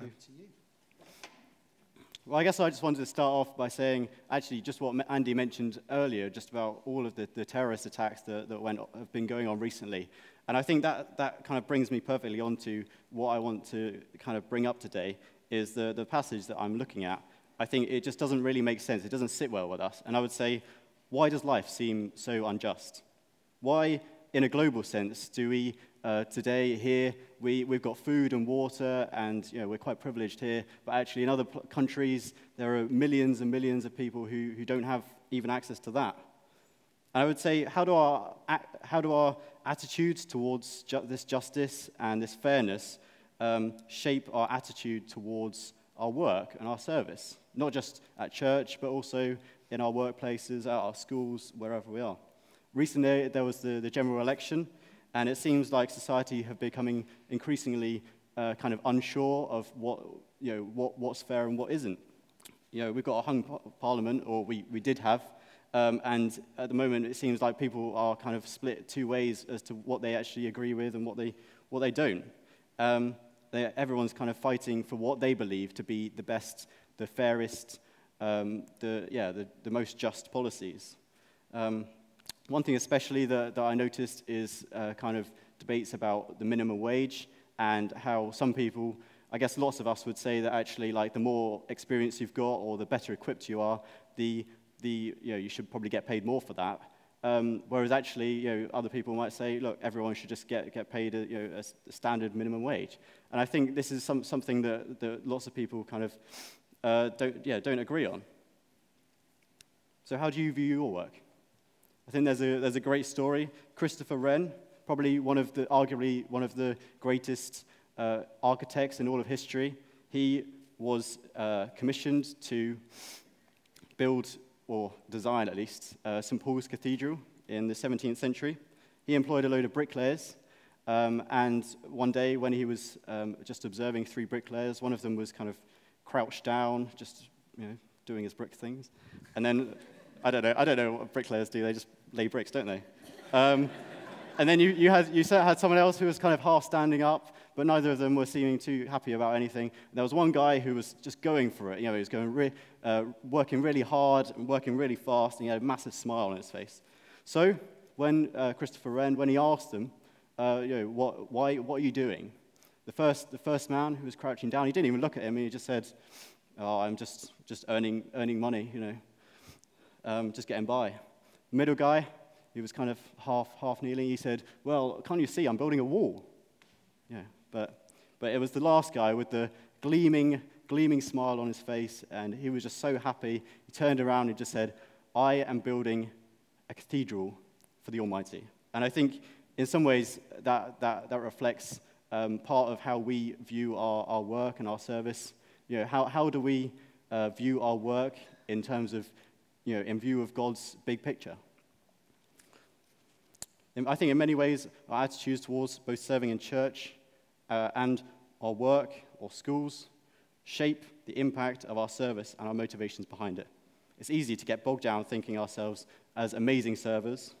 To you. Well, I guess I just wanted to start off by saying, actually, just what Andy mentioned earlier, just about all of the, the terrorist attacks that, that went, have been going on recently. And I think that, that kind of brings me perfectly on to what I want to kind of bring up today, is the, the passage that I'm looking at. I think it just doesn't really make sense. It doesn't sit well with us. And I would say, why does life seem so unjust? Why, in a global sense, do we uh, today here we, we've got food and water and you know, we're quite privileged here but actually in other countries there are millions and millions of people who, who don't have even access to that. And i would say how do our, how do our attitudes towards ju- this justice and this fairness um, shape our attitude towards our work and our service? Not just at church but also in our workplaces at our schools wherever we are Recently, there was the, the general election, and it seems like society have becoming increasingly uh, kind of unsure of what, you know, what, what's fair and what isn't. You know, we've got a hung parliament, or we, we did have, um, and at the moment it seems like people are kind of split two ways as to what they actually agree with and what they, what they don't. Um, they, everyone's kind of fighting for what they believe to be the best, the fairest, um, the, yeah, the, the most just policies. Um, one thing especially that, that I noticed is uh, kind of debates about the minimum wage and how some people, I guess lots of us would say that actually like the more experience you've got or the better equipped you are, the, the, you, know, you should probably get paid more for that. Um, whereas actually, you know, other people might say, look, everyone should just get, get paid a, you know, a standard minimum wage. And I think this is some, something that, that lots of people kind of uh, don't, yeah, don't agree on. So how do you view your work? I think there's a, there's a great story. Christopher Wren, probably one of the, arguably one of the greatest uh, architects in all of history, he was uh, commissioned to build, or design at least, uh, St. Paul's Cathedral in the 17th century. He employed a load of bricklayers, um, and one day when he was um, just observing three bricklayers, one of them was kind of crouched down, just you know, doing his brick things. And then, I don't know, I don't know what bricklayers do, they just lay bricks, don't they? Um, and then you, you, had, you had someone else who was kind of half standing up, but neither of them were seeming too happy about anything. There was one guy who was just going for it. You know, he was going re- uh, working really hard and working really fast, and he had a massive smile on his face. So when uh, Christopher Wren, when he asked them, uh, you know, what, why, what are you doing? The first, the first man who was crouching down, he didn't even look at him, and he just said, oh, I'm just, just earning, earning money, you know, um, just getting by middle guy, he was kind of half, half kneeling. He said, Well, can't you see I'm building a wall? Yeah, but, but it was the last guy with the gleaming, gleaming smile on his face, and he was just so happy. He turned around and just said, I am building a cathedral for the Almighty. And I think in some ways that, that, that reflects um, part of how we view our, our work and our service. You know, how, how do we uh, view our work in terms of you know, in view of God's big picture. I think in many ways, our attitudes towards both serving in church uh, and our work or schools shape the impact of our service and our motivations behind it. It's easy to get bogged down thinking ourselves as amazing servers,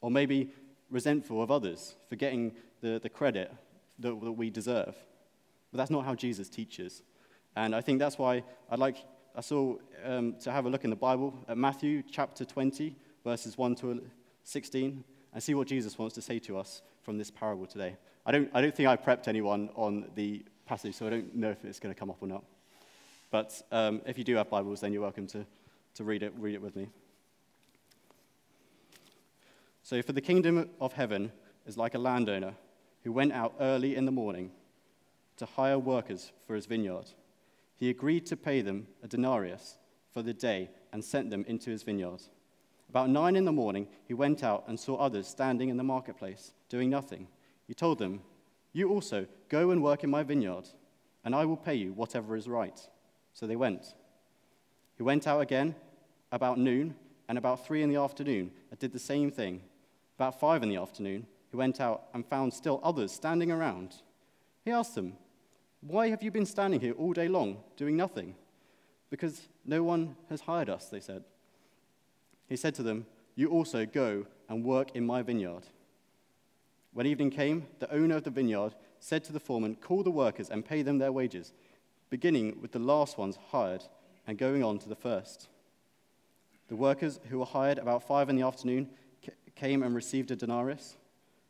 or maybe resentful of others for getting the, the credit that, that we deserve. But that's not how Jesus teaches. And I think that's why I'd like us all um, to have a look in the Bible at Matthew chapter 20, verses 1 to 16, and see what Jesus wants to say to us from this parable today. I don't, I don't think I prepped anyone on the passage, so I don't know if it's going to come up or not. But um, if you do have Bibles, then you're welcome to, to read, it, read it with me. So, for the kingdom of heaven is like a landowner who went out early in the morning to hire workers for his vineyard. He agreed to pay them a denarius for the day and sent them into his vineyard. About nine in the morning, he went out and saw others standing in the marketplace, doing nothing. He told them, You also go and work in my vineyard, and I will pay you whatever is right. So they went. He went out again about noon and about three in the afternoon and did the same thing. About five in the afternoon, he went out and found still others standing around. He asked them, why have you been standing here all day long, doing nothing? Because no one has hired us, they said. He said to them, You also go and work in my vineyard. When evening came, the owner of the vineyard said to the foreman, Call the workers and pay them their wages, beginning with the last ones hired and going on to the first. The workers who were hired about five in the afternoon came and received a denarius.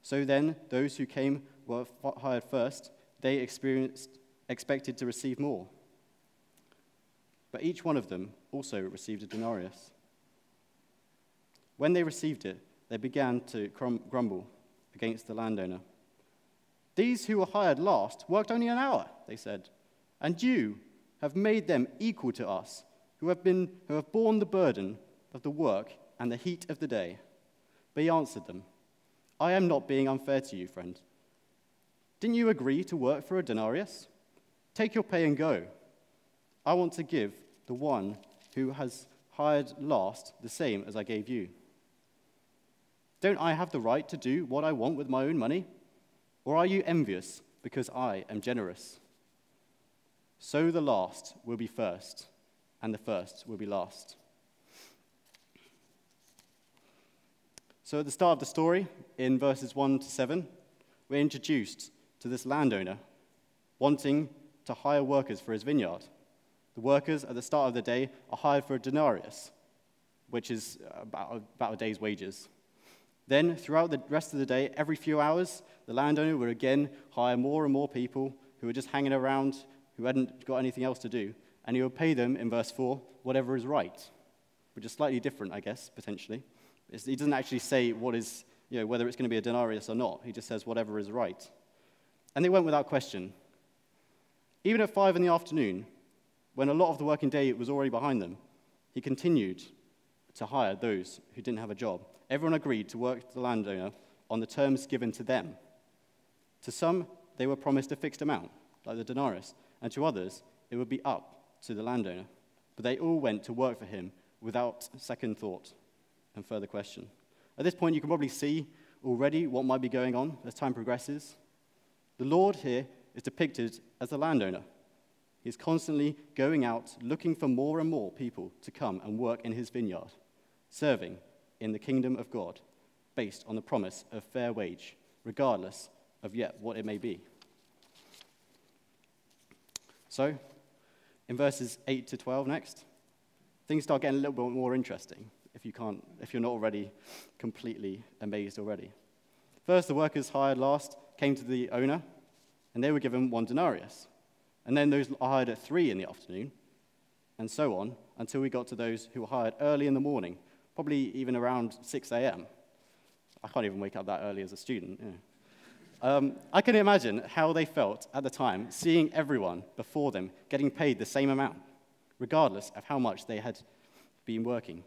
So then, those who came were hired first, they experienced, expected to receive more. But each one of them also received a denarius. When they received it, they began to grumble against the landowner. These who were hired last worked only an hour, they said, and you have made them equal to us, who have, been, who have borne the burden of the work and the heat of the day. But he answered them, I am not being unfair to you, friend. Didn't you agree to work for a denarius? Take your pay and go. I want to give the one who has hired last the same as I gave you. Don't I have the right to do what I want with my own money? Or are you envious because I am generous? So the last will be first, and the first will be last. So at the start of the story, in verses 1 to 7, we're introduced to this landowner wanting to hire workers for his vineyard. The workers at the start of the day are hired for a denarius, which is about, about a day's wages. Then, throughout the rest of the day, every few hours, the landowner would again hire more and more people who were just hanging around, who hadn't got anything else to do, and he would pay them, in verse 4, whatever is right, which is slightly different, I guess, potentially. It's, he doesn't actually say what is, you know, whether it's going to be a denarius or not. He just says whatever is right. And they went without question. Even at five in the afternoon, when a lot of the working day was already behind them, he continued to hire those who didn't have a job everyone agreed to work the landowner on the terms given to them. To some, they were promised a fixed amount, like the denarius, and to others, it would be up to the landowner. But they all went to work for him without second thought and further question. At this point, you can probably see already what might be going on as time progresses. The Lord here is depicted as a landowner. He's constantly going out looking for more and more people to come and work in his vineyard, serving in the kingdom of God based on the promise of fair wage, regardless of yet what it may be. So, in verses 8 to 12 next, things start getting a little bit more interesting if, you can't, if you're not already completely amazed already. First, the workers hired last came to the owner, and they were given one denarius. And then those hired at three in the afternoon, and so on, until we got to those who were hired early in the morning probably even around 6 a.m. I can't even wake up that early as a student. Yeah. Um, I can imagine how they felt at the time seeing everyone before them getting paid the same amount, regardless of how much they had been working.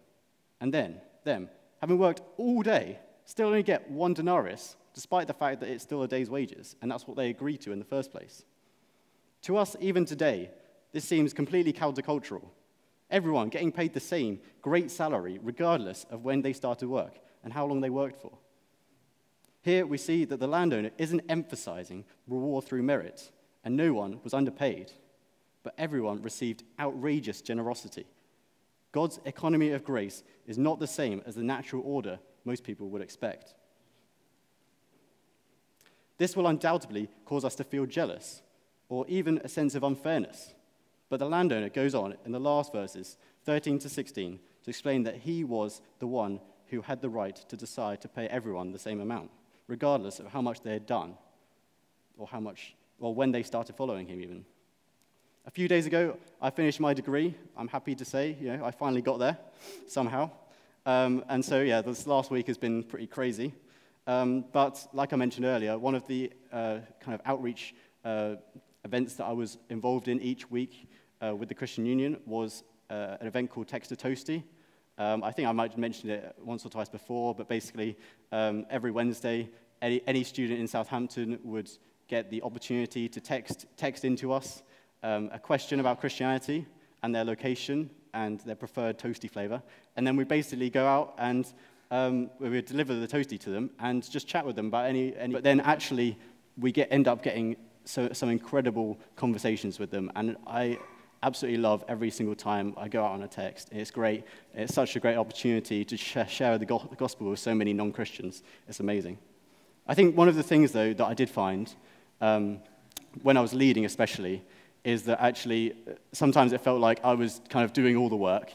And then, them, having worked all day, still only get one denarius, despite the fact that it's still a day's wages, and that's what they agreed to in the first place. To us, even today, this seems completely countercultural Everyone getting paid the same great salary, regardless of when they started work and how long they worked for. Here we see that the landowner isn't emphasizing reward through merit, and no one was underpaid, but everyone received outrageous generosity. God's economy of grace is not the same as the natural order most people would expect. This will undoubtedly cause us to feel jealous or even a sense of unfairness. But the landowner goes on in the last verses, 13 to 16, to explain that he was the one who had the right to decide to pay everyone the same amount, regardless of how much they had done or how much, or when they started following him, even. A few days ago, I finished my degree. I'm happy to say, you know, I finally got there somehow. Um, and so, yeah, this last week has been pretty crazy. Um, but like I mentioned earlier, one of the uh, kind of outreach uh, events that I was involved in each week uh, with the Christian Union was uh, an event called Text to Toasty. Um, I think I might have mentioned it once or twice before, but basically, um, every Wednesday, any, any, student in Southampton would get the opportunity to text, text into us um, a question about Christianity and their location and their preferred toasty flavor. And then we basically go out and um, we would deliver the toasty to them and just chat with them about any, any but then actually we get, end up getting so, some incredible conversations with them. And I absolutely love every single time I go out on a text. It's great. It's such a great opportunity to share the gospel with so many non Christians. It's amazing. I think one of the things, though, that I did find um, when I was leading, especially, is that actually sometimes it felt like I was kind of doing all the work.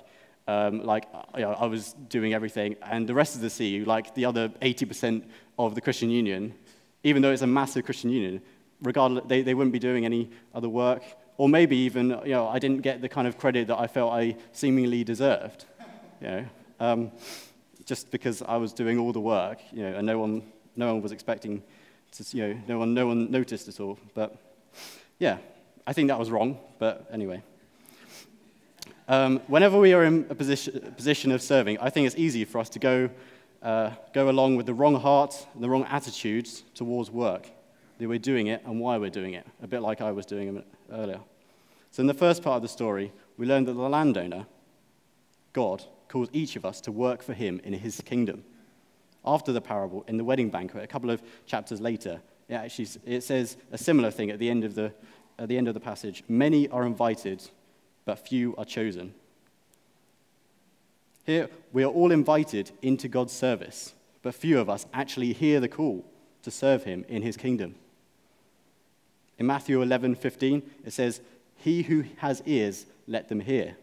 Um, like you know, I was doing everything, and the rest of the CU, like the other 80% of the Christian Union, even though it's a massive Christian union, regardless, they, they wouldn't be doing any other work. Or maybe even, you know, I didn't get the kind of credit that I felt I seemingly deserved, you know, um, just because I was doing all the work, you know, and no one, no one was expecting to, you know, no one, no one noticed at all. But yeah, I think that was wrong, but anyway. Um, whenever we are in a position, position of serving, I think it's easy for us to go, uh, go along with the wrong heart and the wrong attitudes towards work. That we're doing it and why we're doing it, a bit like I was doing earlier. So, in the first part of the story, we learned that the landowner, God, calls each of us to work for him in his kingdom. After the parable, in the wedding banquet, a couple of chapters later, it actually it says a similar thing at the end of the, at the, end of the passage. Many are invited, but few are chosen. Here, we are all invited into God's service, but few of us actually hear the call to serve him in his kingdom. In Matthew 11 15, it says, He who has ears, let them hear.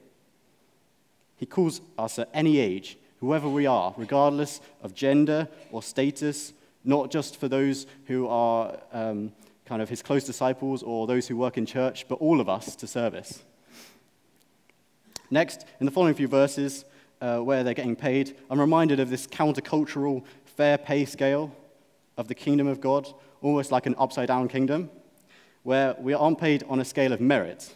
He calls us at any age, whoever we are, regardless of gender or status, not just for those who are um, kind of his close disciples or those who work in church, but all of us to service. Next, in the following few verses, uh, where they're getting paid, I'm reminded of this countercultural fair pay scale of the kingdom of God, almost like an upside down kingdom, where we aren't paid on a scale of merit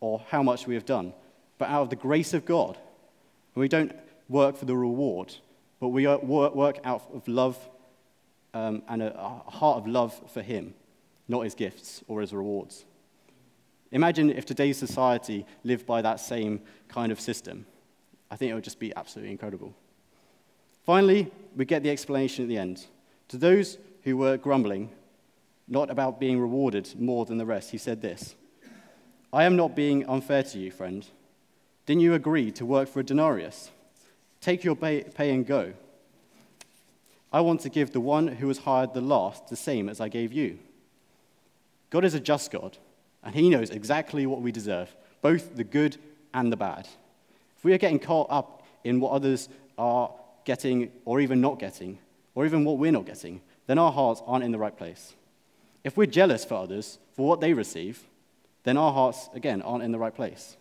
or how much we have done, but out of the grace of God. We don't work for the reward, but we work out of love um, and a, a heart of love for Him, not His gifts or His rewards. Imagine if today's society lived by that same kind of system. I think it would just be absolutely incredible. Finally, we get the explanation at the end. To those who were grumbling, not about being rewarded more than the rest, he said this I am not being unfair to you, friend. Didn't you agree to work for a denarius? Take your pay, and go. I want to give the one who was hired the last the same as I gave you. God is a just God, and he knows exactly what we deserve, both the good and the bad. If we are getting caught up in what others are getting or even not getting, or even what we're not getting, then our hearts aren't in the right place. If we're jealous for others for what they receive, then our hearts, again, aren't in the right place.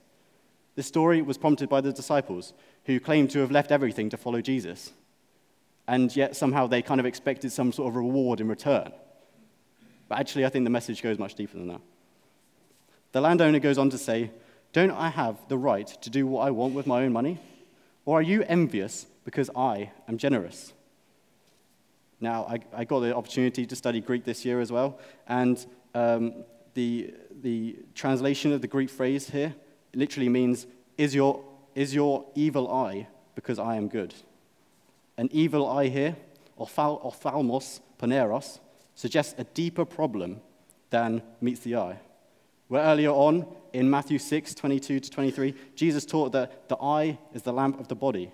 This story was prompted by the disciples who claimed to have left everything to follow Jesus. And yet somehow they kind of expected some sort of reward in return. But actually, I think the message goes much deeper than that. The landowner goes on to say, Don't I have the right to do what I want with my own money? Or are you envious because I am generous? Now, I, I, got the opportunity to study Greek this year as well, and um, the, the translation of the Greek phrase here literally means, is your, is your evil eye because I am good? An evil eye here, ophthalmos poneros, suggests a deeper problem than meets the eye. Where earlier on in Matthew 6, 22 to 23, Jesus taught that the eye is the lamp of the body.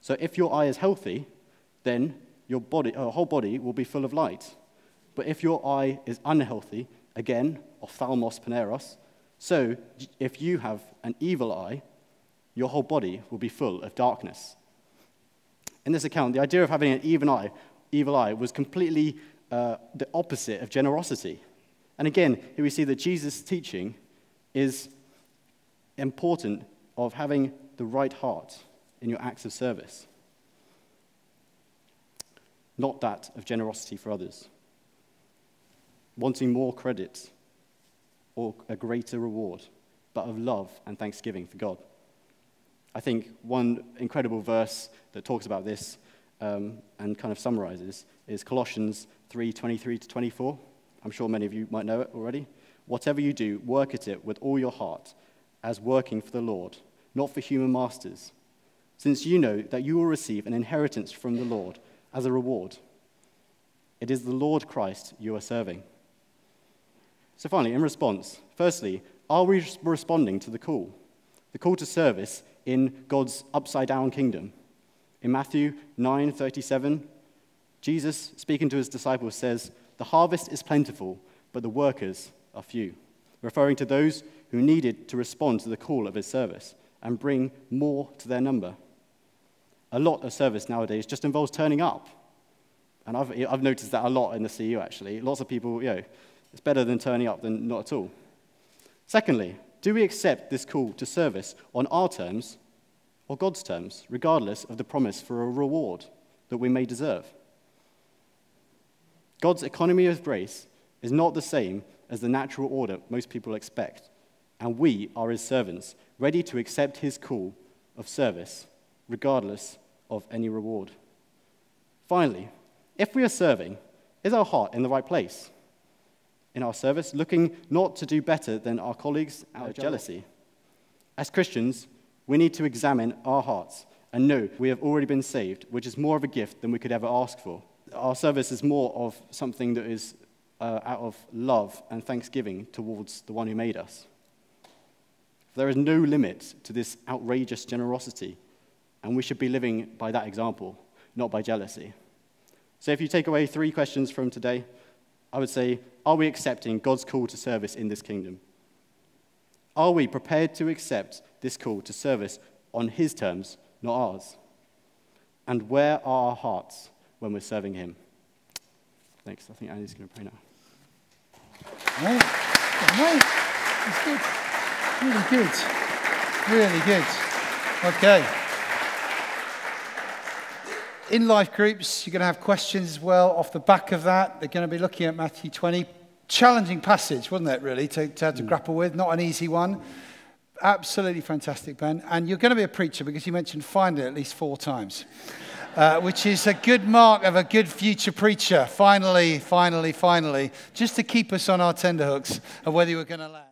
So if your eye is healthy, then your body, uh, whole body will be full of light. But if your eye is unhealthy, again, ophthalmos poneros, so if you have an evil eye, your whole body will be full of darkness. In this account, the idea of having an evil eye, evil eye was completely uh, the opposite of generosity. And again, here we see that Jesus' teaching is important of having the right heart in your acts of service not that of generosity for others, wanting more credit or a greater reward, but of love and thanksgiving for God. I think one incredible verse that talks about this um, and kind of summarizes is Colossians 3 23 to 24. I'm sure many of you might know it already. Whatever you do, work at it with all your heart, as working for the Lord, not for human masters, since you know that you will receive an inheritance from the Lord as a reward. It is the Lord Christ you are serving. So, finally, in response, firstly, are we responding to the call? The call to service in God's upside down kingdom. In Matthew 9 37, Jesus, speaking to his disciples, says, The harvest is plentiful, but the workers are few. referring to those who needed to respond to the call of his service and bring more to their number. A lot of service nowadays just involves turning up. And I've, I've noticed that a lot in the CU, actually. Lots of people, you know, it's better than turning up than not at all. Secondly, do we accept this call to service on our terms or God's terms, regardless of the promise for a reward that we may deserve? God's economy of grace is not the same as the natural order most people expect, and we are his servants, ready to accept his call of service, regardless of any reward. Finally, if we are serving, is our heart in the right place? In our service, looking not to do better than our colleagues out of jealousy. As Christians, we need to examine our hearts and know we have already been saved, which is more of a gift than we could ever ask for. Our service is more of something that is uh, out of love and thanksgiving towards the one who made us. There is no limit to this outrageous generosity, and we should be living by that example, not by jealousy. So, if you take away three questions from today, I would say Are we accepting God's call to service in this kingdom? Are we prepared to accept this call to service on His terms, not ours? And where are our hearts when we're serving Him? Thanks. I think Andy's going to pray now. Right. Right. That's good. Really good. Really good. Okay. In life groups, you're going to have questions as well off the back of that. They're going to be looking at Matthew 20. Challenging passage, wasn't it, really, to, to to mm. grapple with? Not an easy one. Absolutely fantastic, Ben. And you're going to be a preacher because you mentioned finally at least four times uh, which is a good mark of a good future preacher. Finally, finally, finally, just to keep us on our tenderhooks of whether we're going to land.